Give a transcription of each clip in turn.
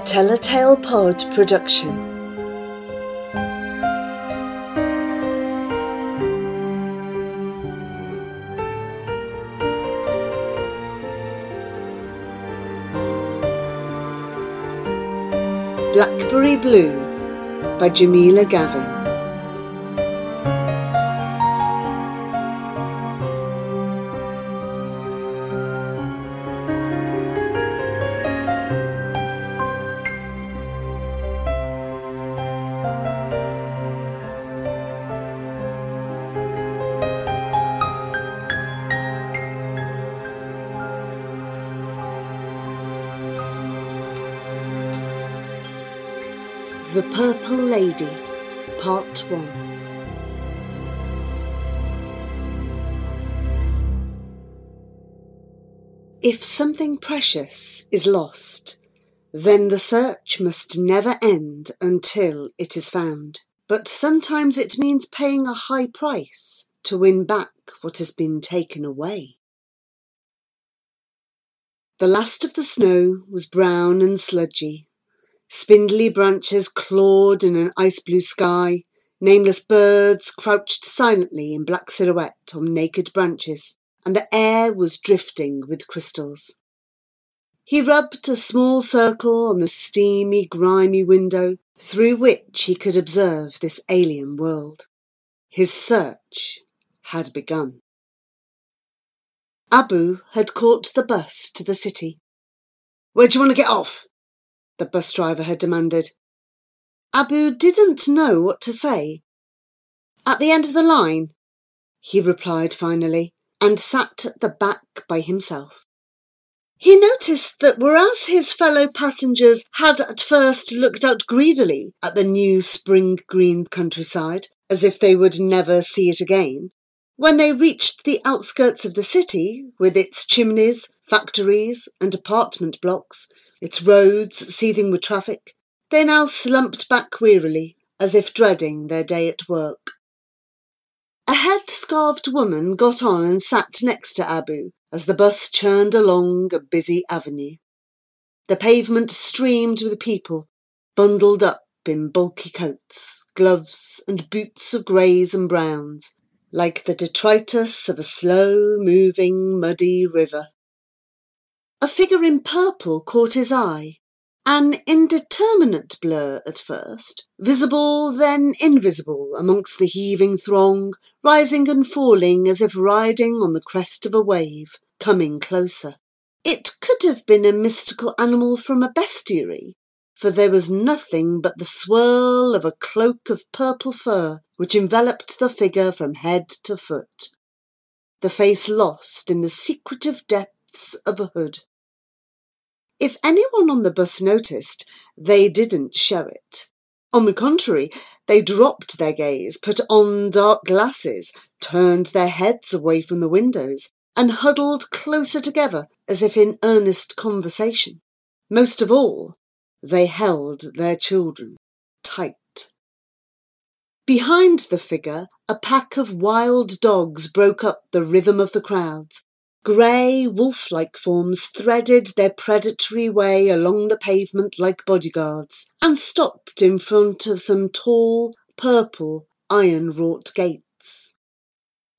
A Telltale Pod production. Blackberry Blue by Jamila Gavin. The Purple Lady, Part 1. If something precious is lost, then the search must never end until it is found. But sometimes it means paying a high price to win back what has been taken away. The last of the snow was brown and sludgy Spindly branches clawed in an ice blue sky. Nameless birds crouched silently in black silhouette on naked branches, and the air was drifting with crystals. He rubbed a small circle on the steamy, grimy window through which he could observe this alien world. His search had begun. Abu had caught the bus to the city. Where do you want to get off? The bus driver had demanded. Abu didn't know what to say. At the end of the line, he replied finally, and sat at the back by himself. He noticed that whereas his fellow passengers had at first looked out greedily at the new spring green countryside, as if they would never see it again, when they reached the outskirts of the city, with its chimneys, factories, and apartment blocks, its roads seething with traffic, they now slumped back wearily, as if dreading their day at work. A head-scarved woman got on and sat next to Abu as the bus churned along a busy avenue. The pavement streamed with people, bundled up in bulky coats, gloves, and boots of greys and browns, like the detritus of a slow-moving, muddy river. A figure in purple caught his eye. An indeterminate blur at first, visible then invisible amongst the heaving throng, rising and falling as if riding on the crest of a wave, coming closer. It could have been a mystical animal from a bestiary, for there was nothing but the swirl of a cloak of purple fur which enveloped the figure from head to foot, the face lost in the secretive depths of a hood. If anyone on the bus noticed, they didn't show it. On the contrary, they dropped their gaze, put on dark glasses, turned their heads away from the windows, and huddled closer together as if in earnest conversation. Most of all, they held their children tight. Behind the figure, a pack of wild dogs broke up the rhythm of the crowds, Grey, wolf-like forms threaded their predatory way along the pavement like bodyguards, and stopped in front of some tall, purple, iron-wrought gates.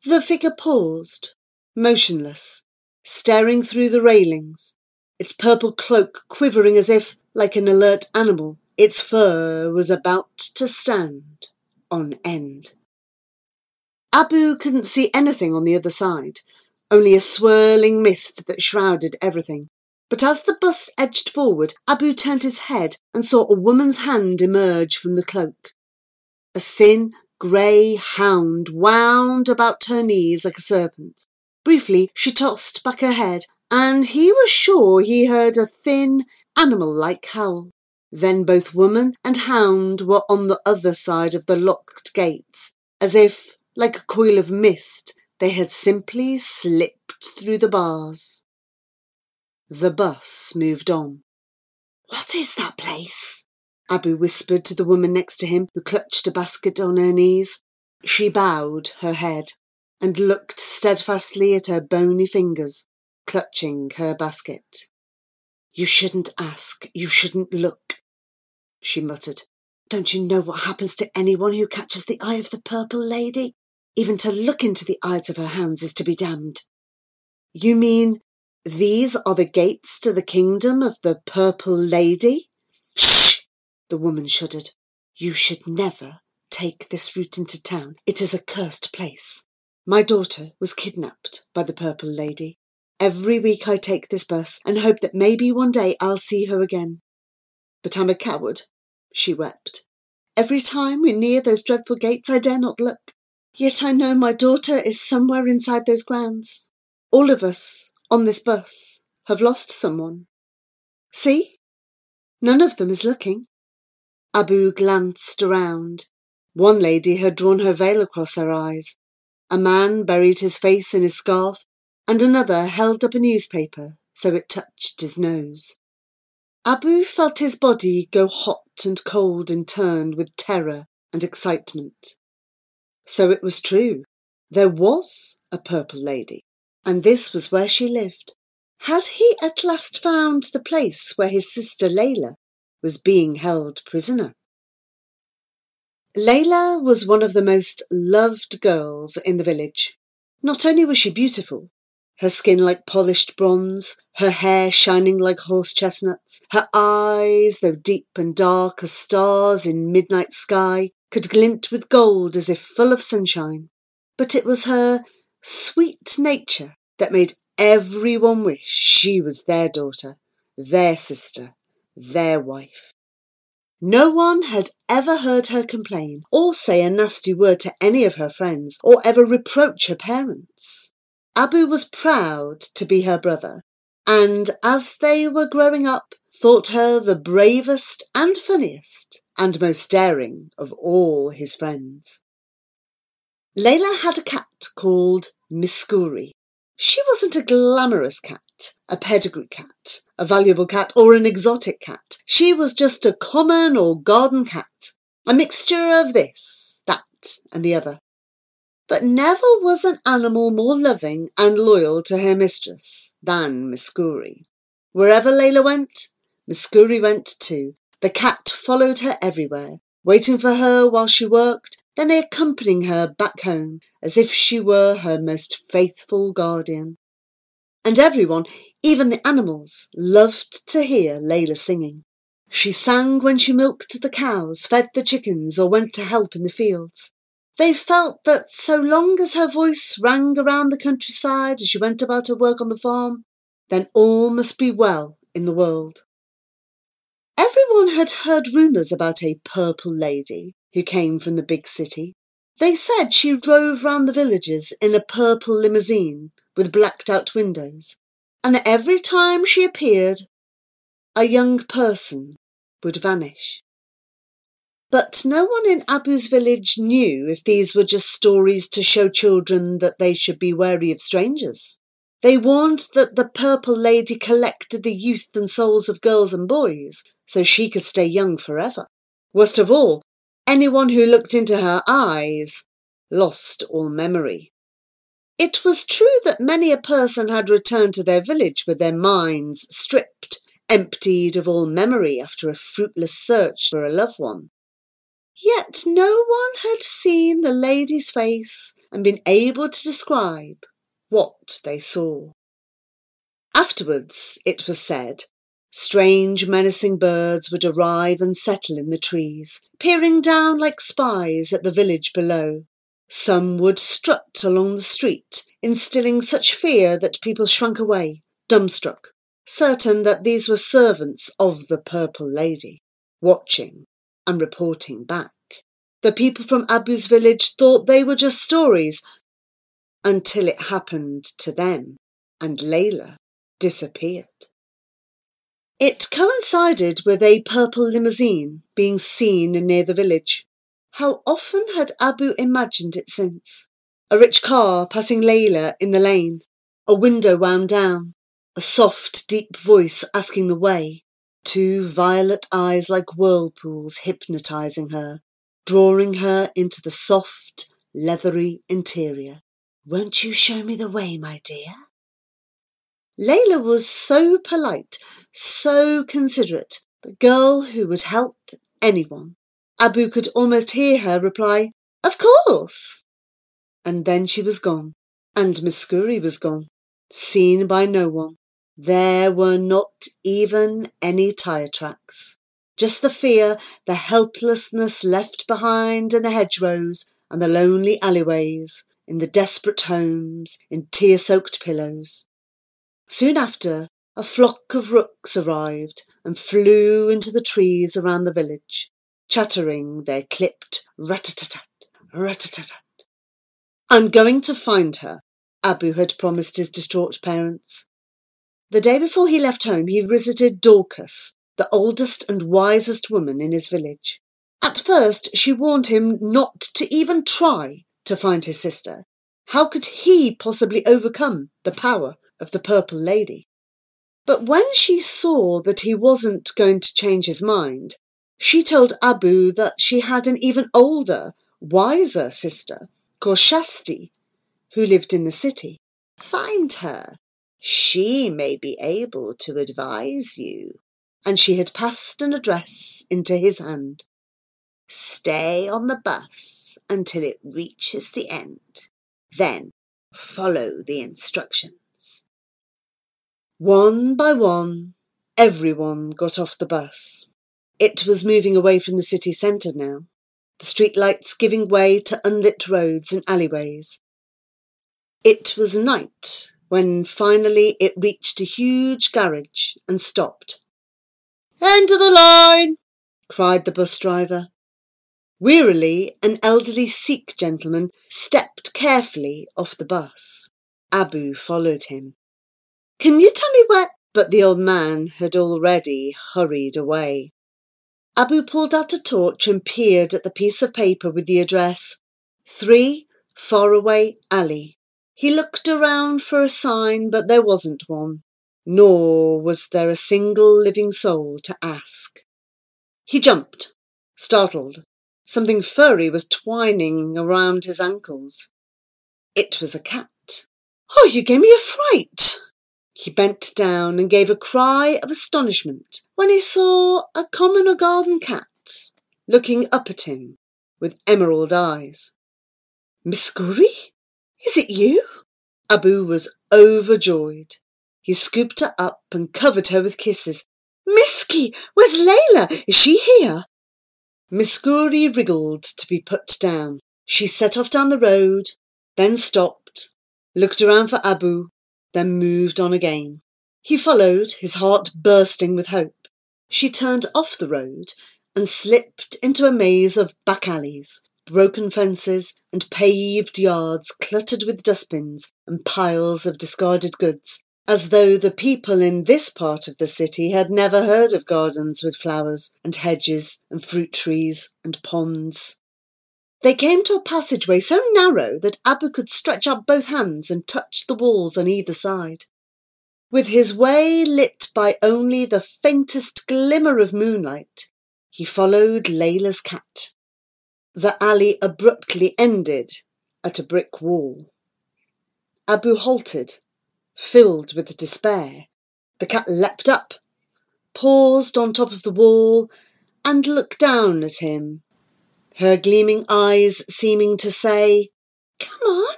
The figure paused, motionless, staring through the railings, its purple cloak quivering as if, like an alert animal, its fur was about to stand on end. Abu couldn't see anything on the other side, only a swirling mist that shrouded everything. But as the bus edged forward, Abu turned his head and saw a woman's hand emerge from the cloak. A thin, grey hound wound about her knees like a serpent. Briefly, she tossed back her head, and he was sure he heard a thin, animal-like howl. Then both woman and hound were on the other side of the locked gates, as if, like a coil of mist, they had simply slipped through the bars. The bus moved on. What is that place? Abu whispered to the woman next to him, who clutched a basket on her knees. She bowed her head and looked steadfastly at her bony fingers, clutching her basket. You shouldn't ask, you shouldn't look, she muttered. Don't you know what happens to anyone who catches the eye of the purple lady? Even to look into the eyes of her hands is to be damned. You mean these are the gates to the kingdom of the purple lady? Shh! The woman shuddered. You should never take this route into town. It is a cursed place. My daughter was kidnapped by the purple lady. Every week I take this bus and hope that maybe one day I'll see her again. But I'm a coward, she wept. Every time we're near those dreadful gates, I dare not look. Yet I know my daughter is somewhere inside those grounds. All of us on this bus have lost someone. See? None of them is looking. Abu glanced around. One lady had drawn her veil across her eyes. A man buried his face in his scarf and another held up a newspaper so it touched his nose. Abu felt his body go hot and cold in turn with terror and excitement. So it was true. There was a purple lady, and this was where she lived. Had he at last found the place where his sister Layla was being held prisoner? Layla was one of the most loved girls in the village. Not only was she beautiful, her skin like polished bronze, her hair shining like horse chestnuts, her eyes, though deep and dark as stars in midnight sky, could glint with gold as if full of sunshine. But it was her sweet nature that made everyone wish she was their daughter, their sister, their wife. No one had ever heard her complain, or say a nasty word to any of her friends, or ever reproach her parents. Abu was proud to be her brother, and as they were growing up, thought her the bravest and funniest and most daring of all his friends. Layla had a cat called Miskouri. She wasn't a glamorous cat, a pedigree cat, a valuable cat, or an exotic cat. She was just a common or garden cat, a mixture of this, that, and the other. But never was an animal more loving and loyal to her mistress than Miskouri. Wherever Layla went, Miskouri went too. The cat followed her everywhere, waiting for her while she worked, then accompanying her back home as if she were her most faithful guardian. And everyone, even the animals, loved to hear Layla singing. She sang when she milked the cows, fed the chickens, or went to help in the fields. They felt that so long as her voice rang around the countryside as she went about her work on the farm, then all must be well in the world. Everyone had heard rumours about a purple lady who came from the big city. They said she drove round the villages in a purple limousine with blacked out windows, and every time she appeared, a young person would vanish. But no one in Abu's village knew if these were just stories to show children that they should be wary of strangers. They warned that the Purple Lady collected the youth and souls of girls and boys so she could stay young forever. Worst of all, anyone who looked into her eyes lost all memory. It was true that many a person had returned to their village with their minds stripped, emptied of all memory after a fruitless search for a loved one. Yet no one had seen the lady's face and been able to describe what they saw. Afterwards, it was said, strange menacing birds would arrive and settle in the trees, peering down like spies at the village below. Some would strut along the street, instilling such fear that people shrunk away, dumbstruck, certain that these were servants of the Purple Lady, watching and reporting back. The people from Abu's village thought they were just stories until it happened to them and Layla disappeared. It coincided with a purple limousine being seen near the village. How often had Abu imagined it since? A rich car passing Layla in the lane, a window wound down, a soft, deep voice asking the way, two violet eyes like whirlpools hypnotizing her, drawing her into the soft, leathery interior. Won't you show me the way, my dear? Layla was so polite, so considerate, the girl who would help anyone. Abu could almost hear her reply, Of course. And then she was gone, and Miskouri was gone, seen by no one. There were not even any tyre tracks. Just the fear, the helplessness left behind in the hedgerows and the lonely alleyways, in the desperate homes, in tear soaked pillows. Soon after, a flock of rooks arrived and flew into the trees around the village, chattering their clipped rat-a-tat-tat, rat-a-tat-tat. I'm going to find her, Abu had promised his distraught parents. The day before he left home, he visited Dorcas, the oldest and wisest woman in his village. At first, she warned him not to even try to find his sister. How could he possibly overcome the power of the Purple Lady? But when she saw that he wasn't going to change his mind, she told Abu that she had an even older, wiser sister called Shasti, who lived in the city. Find her. She may be able to advise you. And she had passed an address into his hand. Stay on the bus until it reaches the end. Then follow the instructions. One by one, everyone got off the bus. It was moving away from the city centre now, the streetlights giving way to unlit roads and alleyways. It was night when finally it reached a huge garage and stopped. End of the line! cried the bus driver. Wearily, an elderly Sikh gentleman stepped carefully off the bus. Abu followed him. Can you tell me where? But the old man had already hurried away. Abu pulled out a torch and peered at the piece of paper with the address 3 Faraway Alley. He looked around for a sign, but there wasn't one, nor was there a single living soul to ask. He jumped, startled. Something furry was twining around his ankles. It was a cat. Oh, you gave me a fright! He bent down and gave a cry of astonishment when he saw a common or garden cat looking up at him with emerald eyes. Miss Miskouri? Is it you? Abu was overjoyed. He scooped her up and covered her with kisses. Miski, where's Layla? Is she here? Miskouri wriggled to be put down. She set off down the road, then stopped, looked around for Abu, then moved on again. He followed, his heart bursting with hope. She turned off the road and slipped into a maze of back alleys, broken fences, and paved yards cluttered with dustbins and piles of discarded goods, as though the people in this part of the city had never heard of gardens with flowers and hedges and fruit trees and ponds. They came to a passageway so narrow that Abu could stretch out both hands and touch the walls on either side. With his way lit by only the faintest glimmer of moonlight, he followed Layla's cat. The alley abruptly ended at a brick wall. Abu halted, filled with despair. The cat leapt up, paused on top of the wall, and looked down at him her gleaming eyes seeming to say, Come on,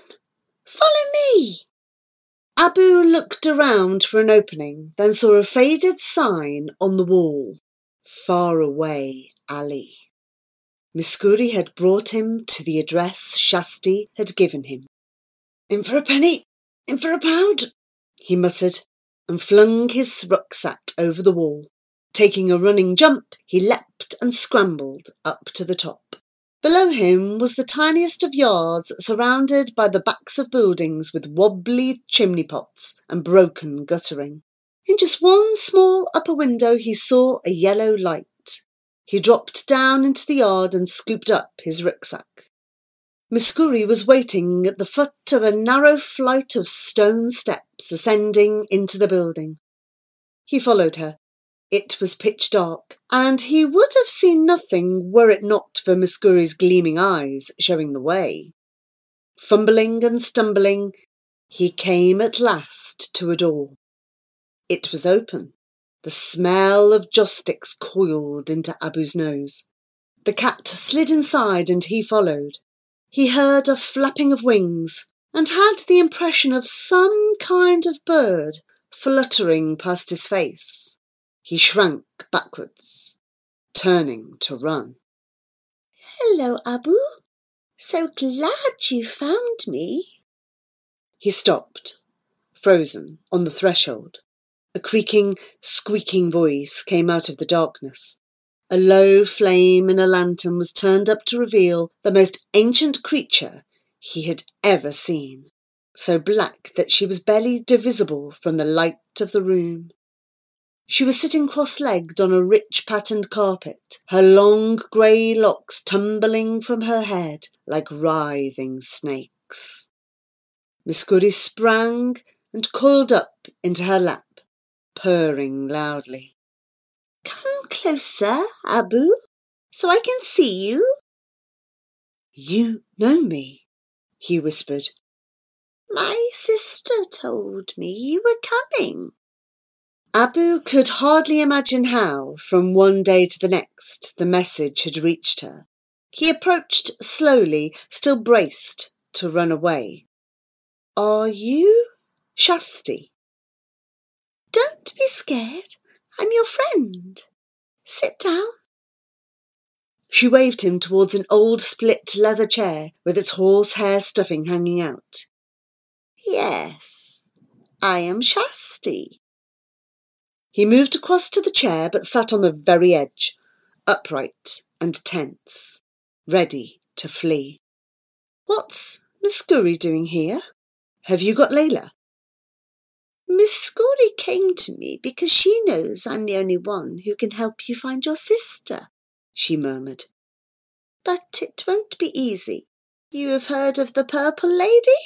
follow me. Abu looked around for an opening, then saw a faded sign on the wall. Far away alley. Miskouri had brought him to the address Shasti had given him. In for a penny, in for a pound, he muttered, and flung his rucksack over the wall. Taking a running jump, he leapt and scrambled up to the top. Below him was the tiniest of yards surrounded by the backs of buildings with wobbly chimney pots and broken guttering. In just one small upper window he saw a yellow light. He dropped down into the yard and scooped up his rucksack. Miskouri was waiting at the foot of a narrow flight of stone steps ascending into the building. He followed her, it was pitch dark, and he would have seen nothing were it not for Miskouri's gleaming eyes showing the way. Fumbling and stumbling, he came at last to a door. It was open. The smell of joss sticks coiled into Abu's nose. The cat slid inside and he followed. He heard a flapping of wings and had the impression of some kind of bird fluttering past his face. He shrank backwards, turning to run. Hello, Abu. So glad you found me. He stopped, frozen, on the threshold. A creaking, squeaking voice came out of the darkness. A low flame in a lantern was turned up to reveal the most ancient creature he had ever seen, so black that she was barely divisible from the light of the room. She was sitting cross legged on a rich patterned carpet, her long grey locks tumbling from her head like writhing snakes. Miskouri sprang and coiled up into her lap purring loudly. Come closer, Abu, so I can see you. You know me, he whispered. My sister told me you were coming. Abu could hardly imagine how, from one day to the next, the message had reached her. He approached slowly, still braced to run away. Are you Shasti? Don't be scared. I'm your friend. Sit down. She waved him towards an old split leather chair with its horsehair stuffing hanging out. Yes, I am Shasti. He moved across to the chair but sat on the very edge, upright and tense, ready to flee. What's Miskouri doing here? Have you got Layla? Miskouri came to me because she knows I'm the only one who can help you find your sister, she murmured. But it won't be easy. You have heard of the Purple Lady?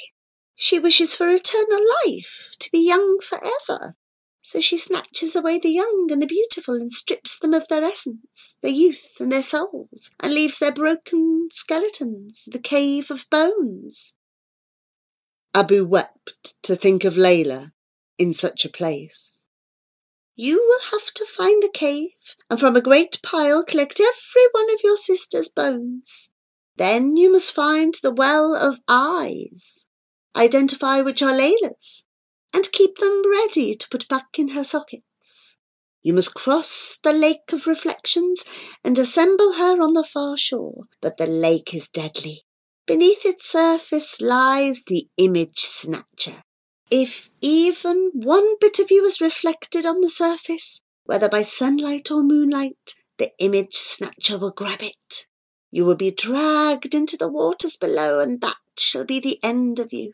She wishes for eternal life, to be young forever. So she snatches away the young and the beautiful and strips them of their essence, their youth and their souls, and leaves their broken skeletons in the cave of bones. Abu wept to think of Layla in such a place. You will have to find the cave, and from a great pile collect every one of your sister's bones. Then you must find the well of eyes, identify which are Layla's, and keep them ready to put back in her sockets. You must cross the lake of reflections and assemble her on the far shore, but the lake is deadly. Beneath its surface lies the image snatcher, if even one bit of you is reflected on the surface, whether by sunlight or moonlight, the image snatcher will grab it. You will be dragged into the waters below, and that shall be the end of you.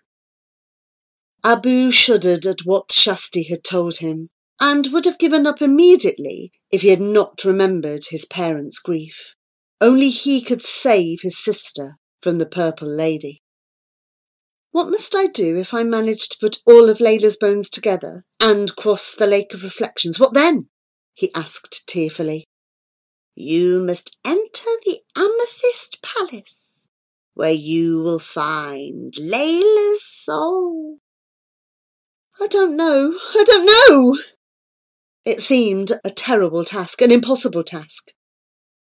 Abu shuddered at what Shasti had told him, and would have given up immediately if he had not remembered his parents' grief. Only he could save his sister from the Purple Lady. What must I do if I manage to put all of Layla's bones together and cross the Lake of Reflections? What then? he asked tearfully. You must enter the Amethyst Palace, where you will find Layla's soul. I don't know. I don't know. It seemed a terrible task, an impossible task.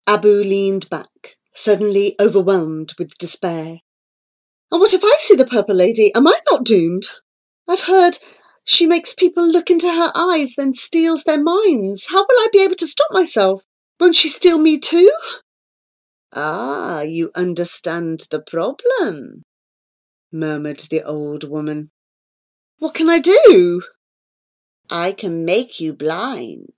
Abu leaned back, suddenly overwhelmed with despair. And what if I see the Purple Lady? Am I not doomed? I've heard she makes people look into her eyes, then steals their minds. How will I be able to stop myself? Won't she steal me too? Ah, you understand the problem, murmured the old woman. What can I do? I can make you blind.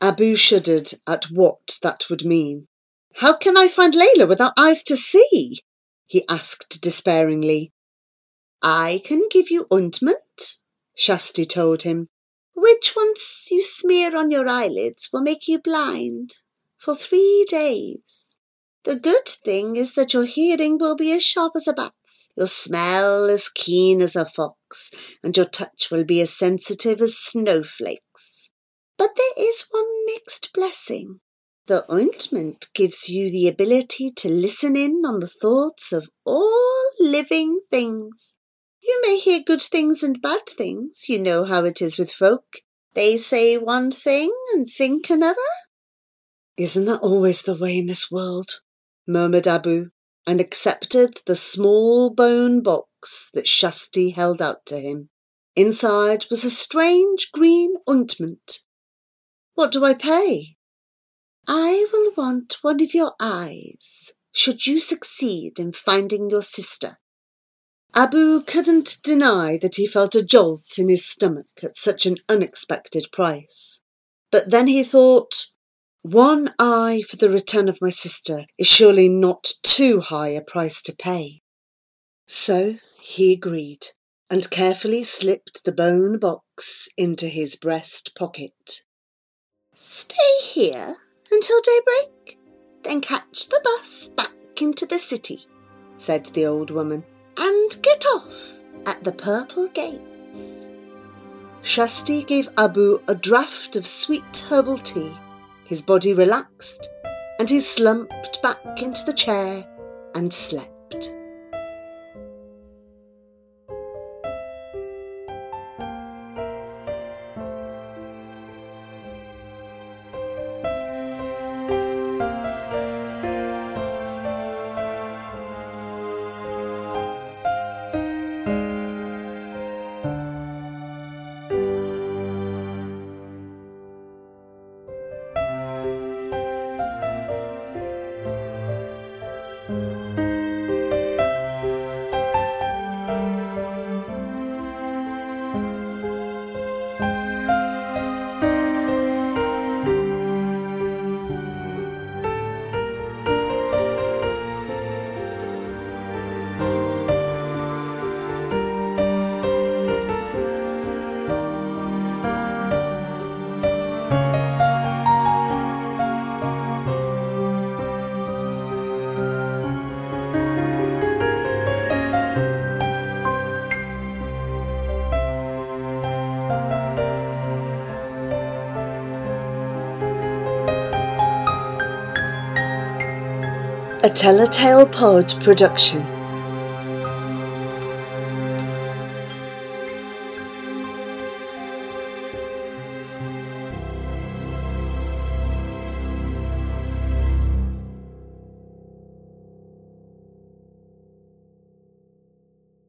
Abu shuddered at what that would mean. How can I find Layla without eyes to see? He asked despairingly. I can give you ointment, Shasti told him, which once you smear on your eyelids will make you blind for three days. The good thing is that your hearing will be as sharp as a bat's, your smell as keen as a fox, and your touch will be as sensitive as snowflakes. But there is one mixed blessing. The ointment gives you the ability to listen in on the thoughts of all living things. You may hear good things and bad things. You know how it is with folk. They say one thing and think another. Isn't that always the way in this world? murmured Abu, and accepted the small bone box that Shasti held out to him. Inside was a strange green ointment. What do I pay? I will want one of your eyes, should you succeed in finding your sister. Abu couldn't deny that he felt a jolt in his stomach at such an unexpected price. But then he thought, one eye for the return of my sister is surely not too high a price to pay. So he agreed and carefully slipped the bone box into his breast pocket. Stay here until daybreak, then catch the bus back into the city, said the old woman and get off at the purple gates. Shasti gave Abu a draught of sweet herbal tea. His body relaxed, and he slumped back into the chair and slept. A Telltale Pod production.